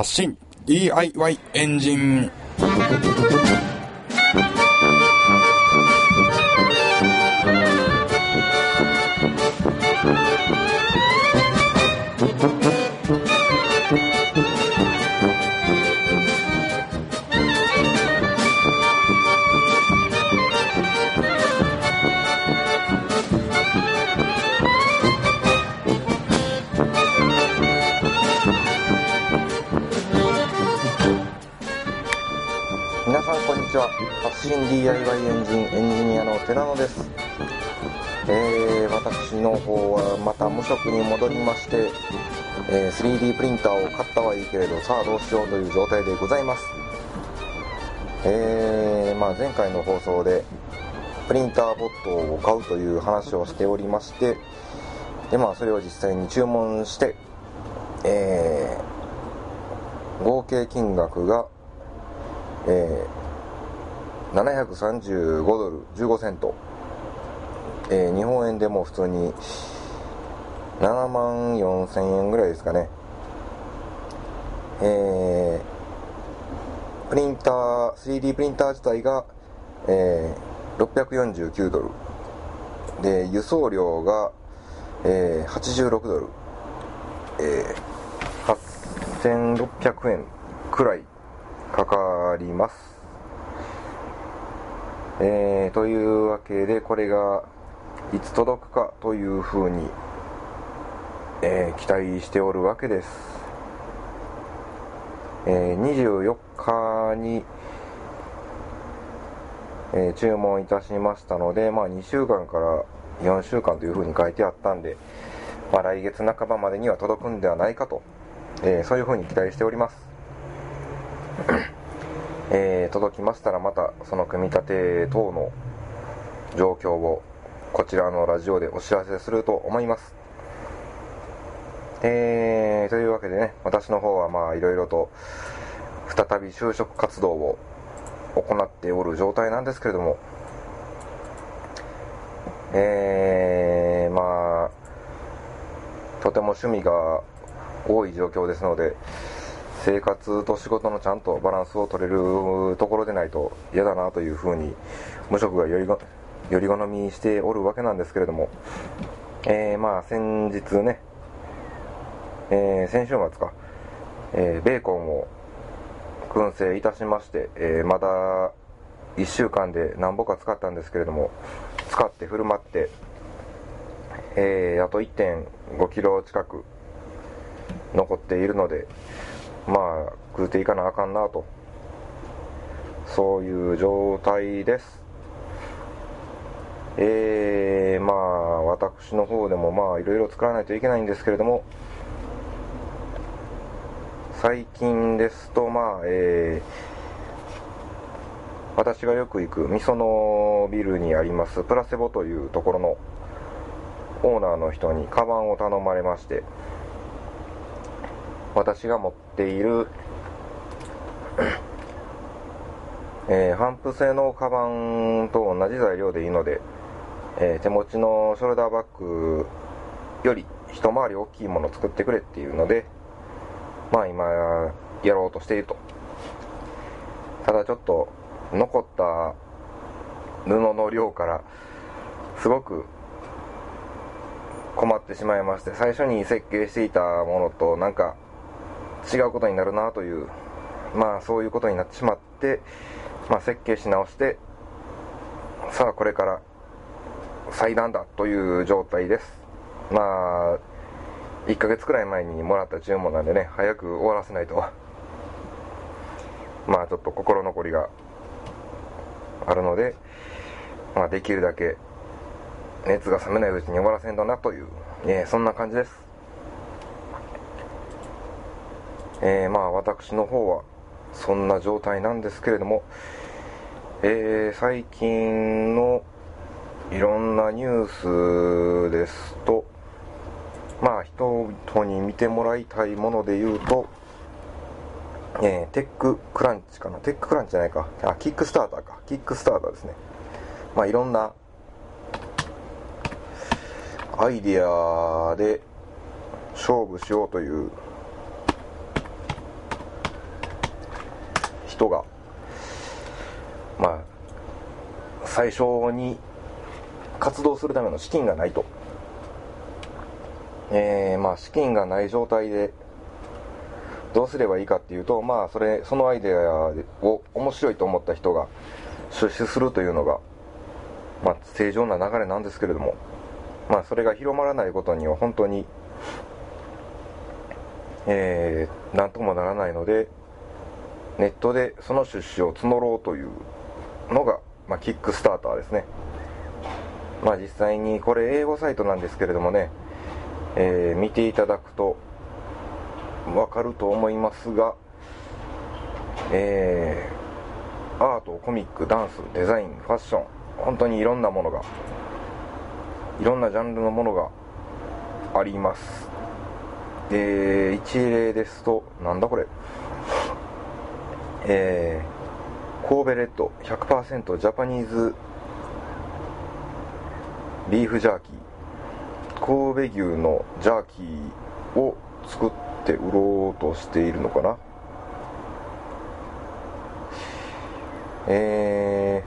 発信。DIY エンジン。発信 DIY エンジンエンジニアの寺野です。えー、私の方はまた無職に戻りまして、えー 3D プリンターを買ったはいいけれどさあどうしようという状態でございます。えー、まあ前回の放送でプリンターボットを買うという話をしておりましてでまあそれを実際に注文してえ合計金額がえー735ドル15セント、えー日本円でも普通に7万4千円ぐらいですかね。えープリンター 3D プリンター自体が、えー649ドル。で輸送料が、えー86ドル、えー8600円くらいかかります。えーというわけで、これがいつ届くかというふうに、えー期待しておるわけです。えー24日に、え注文いたしましたので、まあ、2週間から4週間というふうに書いてあったんで、まあ、来月半ばまでには届くんではないかと、えそういうふうに期待しております。えー届きましたらまたその組み立て等の状況をこちらのラジオでお知らせすると思います。えー、というわけでね、私の方はまあいろいろと再び就職活動を行っておる状態なんですけれども、えー、まあ、とても趣味が多い状況ですので、生活と仕事のちゃんとバランスを取れるところでないと嫌だなというふうに無職がよりより好みしておるわけなんですけれども、えー、まあ先日ね、えー先週末か、えーベーコンを燻製いたしまして、えーまだ1週間で何ぼか使ったんですけれども使って振る舞って、えーあと1 5キロ近く残っているのでまあ食うていかなあかんなと。そういう状態です。えー、まあ私の方でもまあいろいろ作らないといけないんですけれども最近ですとまあえー私がよく行くみそのビルにありますプラセボというところのオーナーの人にカバンを頼まれまして私が持っている、えー、帆布製のカバンと同じ材料でいいので、えー手持ちのショルダーバッグより一回り大きいものを作ってくれっていうのでまあ今やろうとしていると。ただちょっと残った布の量からすごく困ってしまいまして最初に設計していたものとなんか違うことになるなというまあそういうことになってしまって、まあ、設計し直してさあこれから裁断だという状態です。まあ1ヶ月くらい前にもらった注文なんでね早く終わらせないと。まあちょっと心残りがあるので、まあ、できるだけ熱が冷めないうちに終わらせんとなという、えそんな感じです。えーまあ私の方はそんな状態なんですけれども、えー最近のいろんなニュースですとまあ人々に見てもらいたいもので言うと、えーテッククランチかな？テッククランチじゃないか。あキックスターターか。キックスターターですね。まあいろんなアイディアで勝負しようという人がまあ最初に活動するための資金がないと、えー、まあ資金がない状態でどうすればいいかっていうとまあそれそのアイデアを面白いと思った人が出資するというのが、まあ、正常な流れなんですけれどもまあそれが広まらないことには本当にえー、なんともならないのでネットでその出資を募ろうというのが、まあ、キックスターターですねまあ実際にこれ英語サイトなんですけれどもね、えー、見ていただくとわかると思いますが、えー、アート、コミック、ダンス、デザイン、ファッション、本当にいろんなものが、いろんなジャンルのものがあります。で、一例ですと、なんだこれ、えー、神戸レッド100%ジャパニーズビーフジャーキー。神戸牛のジャーキーを作って売ろうとしているのかな。え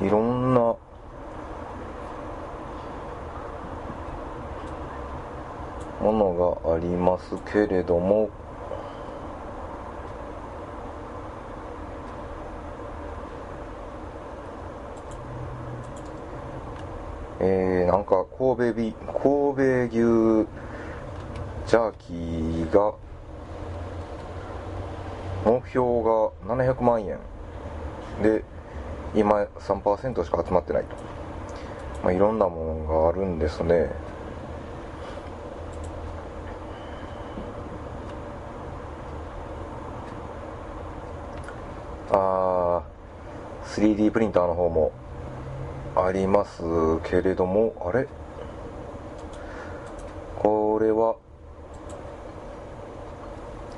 ー、いろんなものがありますけれどもえー、なんか神戸ビ神戸牛ジャーキーが目標が700万円で今3%しか集まってないと、まあ、いろんなものがあるんですね。3D プリンターの方もありますけれどもあれ？これは、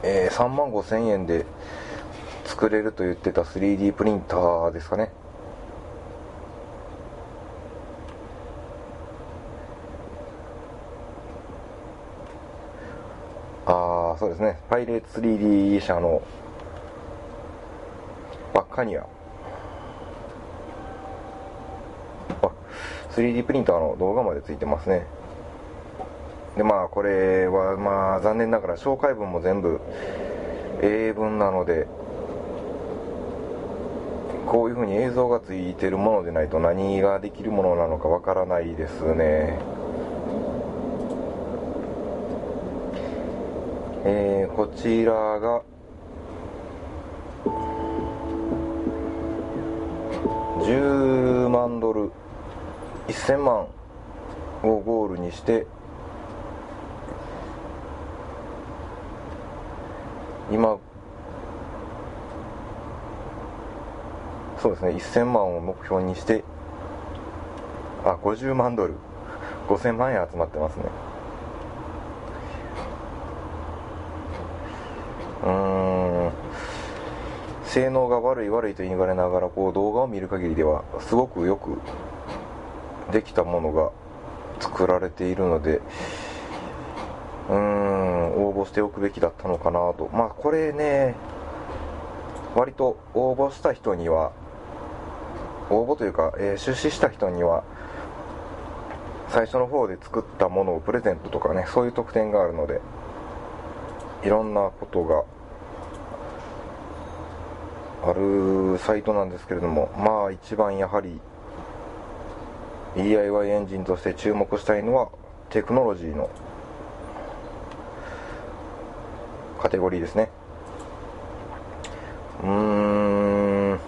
えー、3万5千円で作れると言ってた 3D プリンターですかね。ああそうですね。パイレーツ 3D 社のバッカニア 3D プリンターの動画までついてますね。でまあこれはまあ残念ながら紹介文も全部英文なのでこういうふうに映像がついてるものでないと何ができるものなのかわからないですね。えー、こちらが10万ドル。1000万をゴールにして今そうですね1000万を目標にしてあ50万ドル。5000万円集まってますね。うん。性能が悪い悪いと言われながらこう動画を見る限りではすごくよくできたものが作られているのでうーん応募しておくべきだったのかなと。まあこれね割と応募した人には応募というか、えー、出資した人には最初の方で作ったものをプレゼントとかねそういう特典があるのでいろんなことがあるサイトなんですけれどもまあ一番やはり DIY エンジンとして注目したいのはテクノロジーのカテゴリーですね。うーん。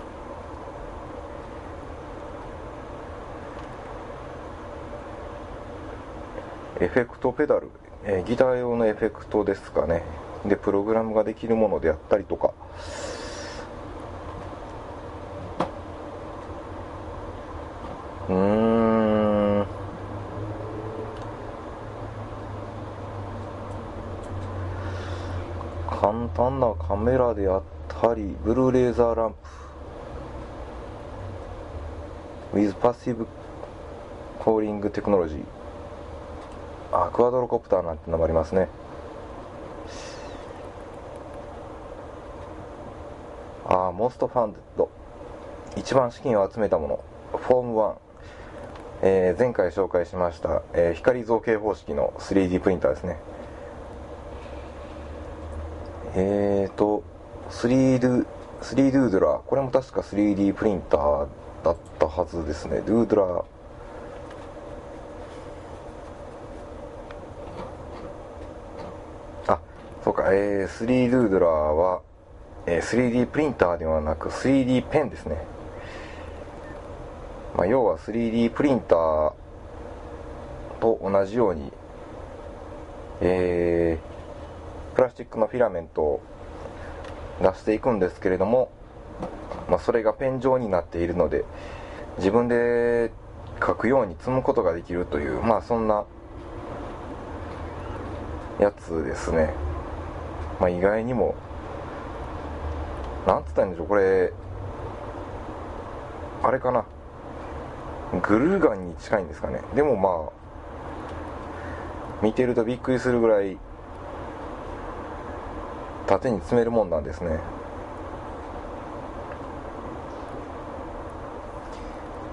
エフェクトペダル、えー、ギター用のエフェクトですかね。でプログラムができるものであったりとか。うん。単なカメラであったりブルーレーザーランプ。With passive calling technology クアドロコプターなんてのもありますね。ああモストファンド。一番資金を集めたもの。フォーム1、えー、前回紹介しました、えー、光造形方式の 3D プリンターですね。えーと 3D 3ドゥードラー。これも確か 3D プリンターだったはずですね。ドゥードラー。あそうか、えー、3ドゥードラーは、えー 3D プリンターではなく 3D ペンですね、まあ、要は 3D プリンターと同じように、えープラスチックのフィラメントを出していくんですけれども、まあ、それがペン状になっているので自分で書くように積むことができるというまあそんなやつですね。まあ意外にもなんつったんでしょうこれあれかな。グルーガンに近いんですかね。でもまあ見てるとびっくりするぐらい縦に詰めるもんなんですね。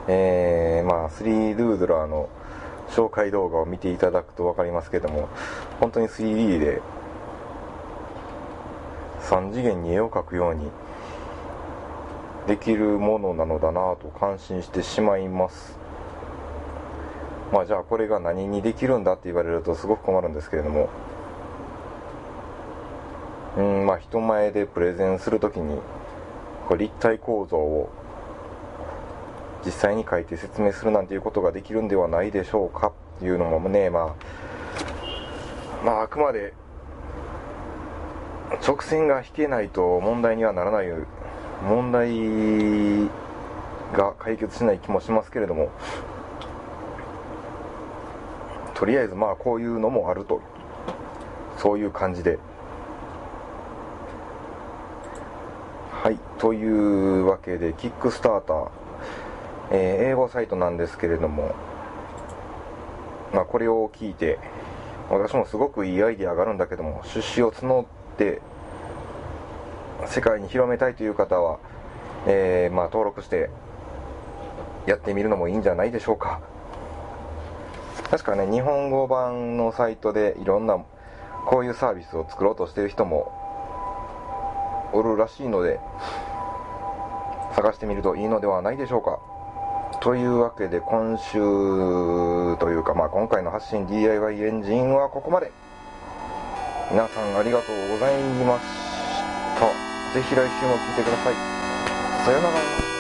えー、まあ3ドゥードラーの紹介動画を見ていただくと分かりますけども本当に 3D で3次元に絵を描くようにできるものなのだなと感心してしまいます。まあじゃあこれが何にできるんだって言われるとすごく困るんですけれどもうんまあ人前でプレゼンするときにこう立体構造を実際に書いて説明するなんていうことができるんではないでしょうかっていうのもねまあまああくまで直線が引けないと問題にはならない問題が解決しない気もしますけれどもとりあえずまあこういうのもあると。そういう感じではいというわけでキックスターター、えー英語サイトなんですけれどもまあこれを聞いて私もすごくいいアイデアがあるんだけども出資を募って世界に広めたいという方は、えーまあ、登録してやってみるのもいいんじゃないでしょうか。確かね日本語版のサイトでいろんなこういうサービスを作ろうとしてる人もおるらしいので探してみるといいのではないでしょうか。というわけで今週というか、まあ、今回の発信 DIY エンジンはここまで。皆さんありがとうございました。是非来週も聴いてください。さようなら。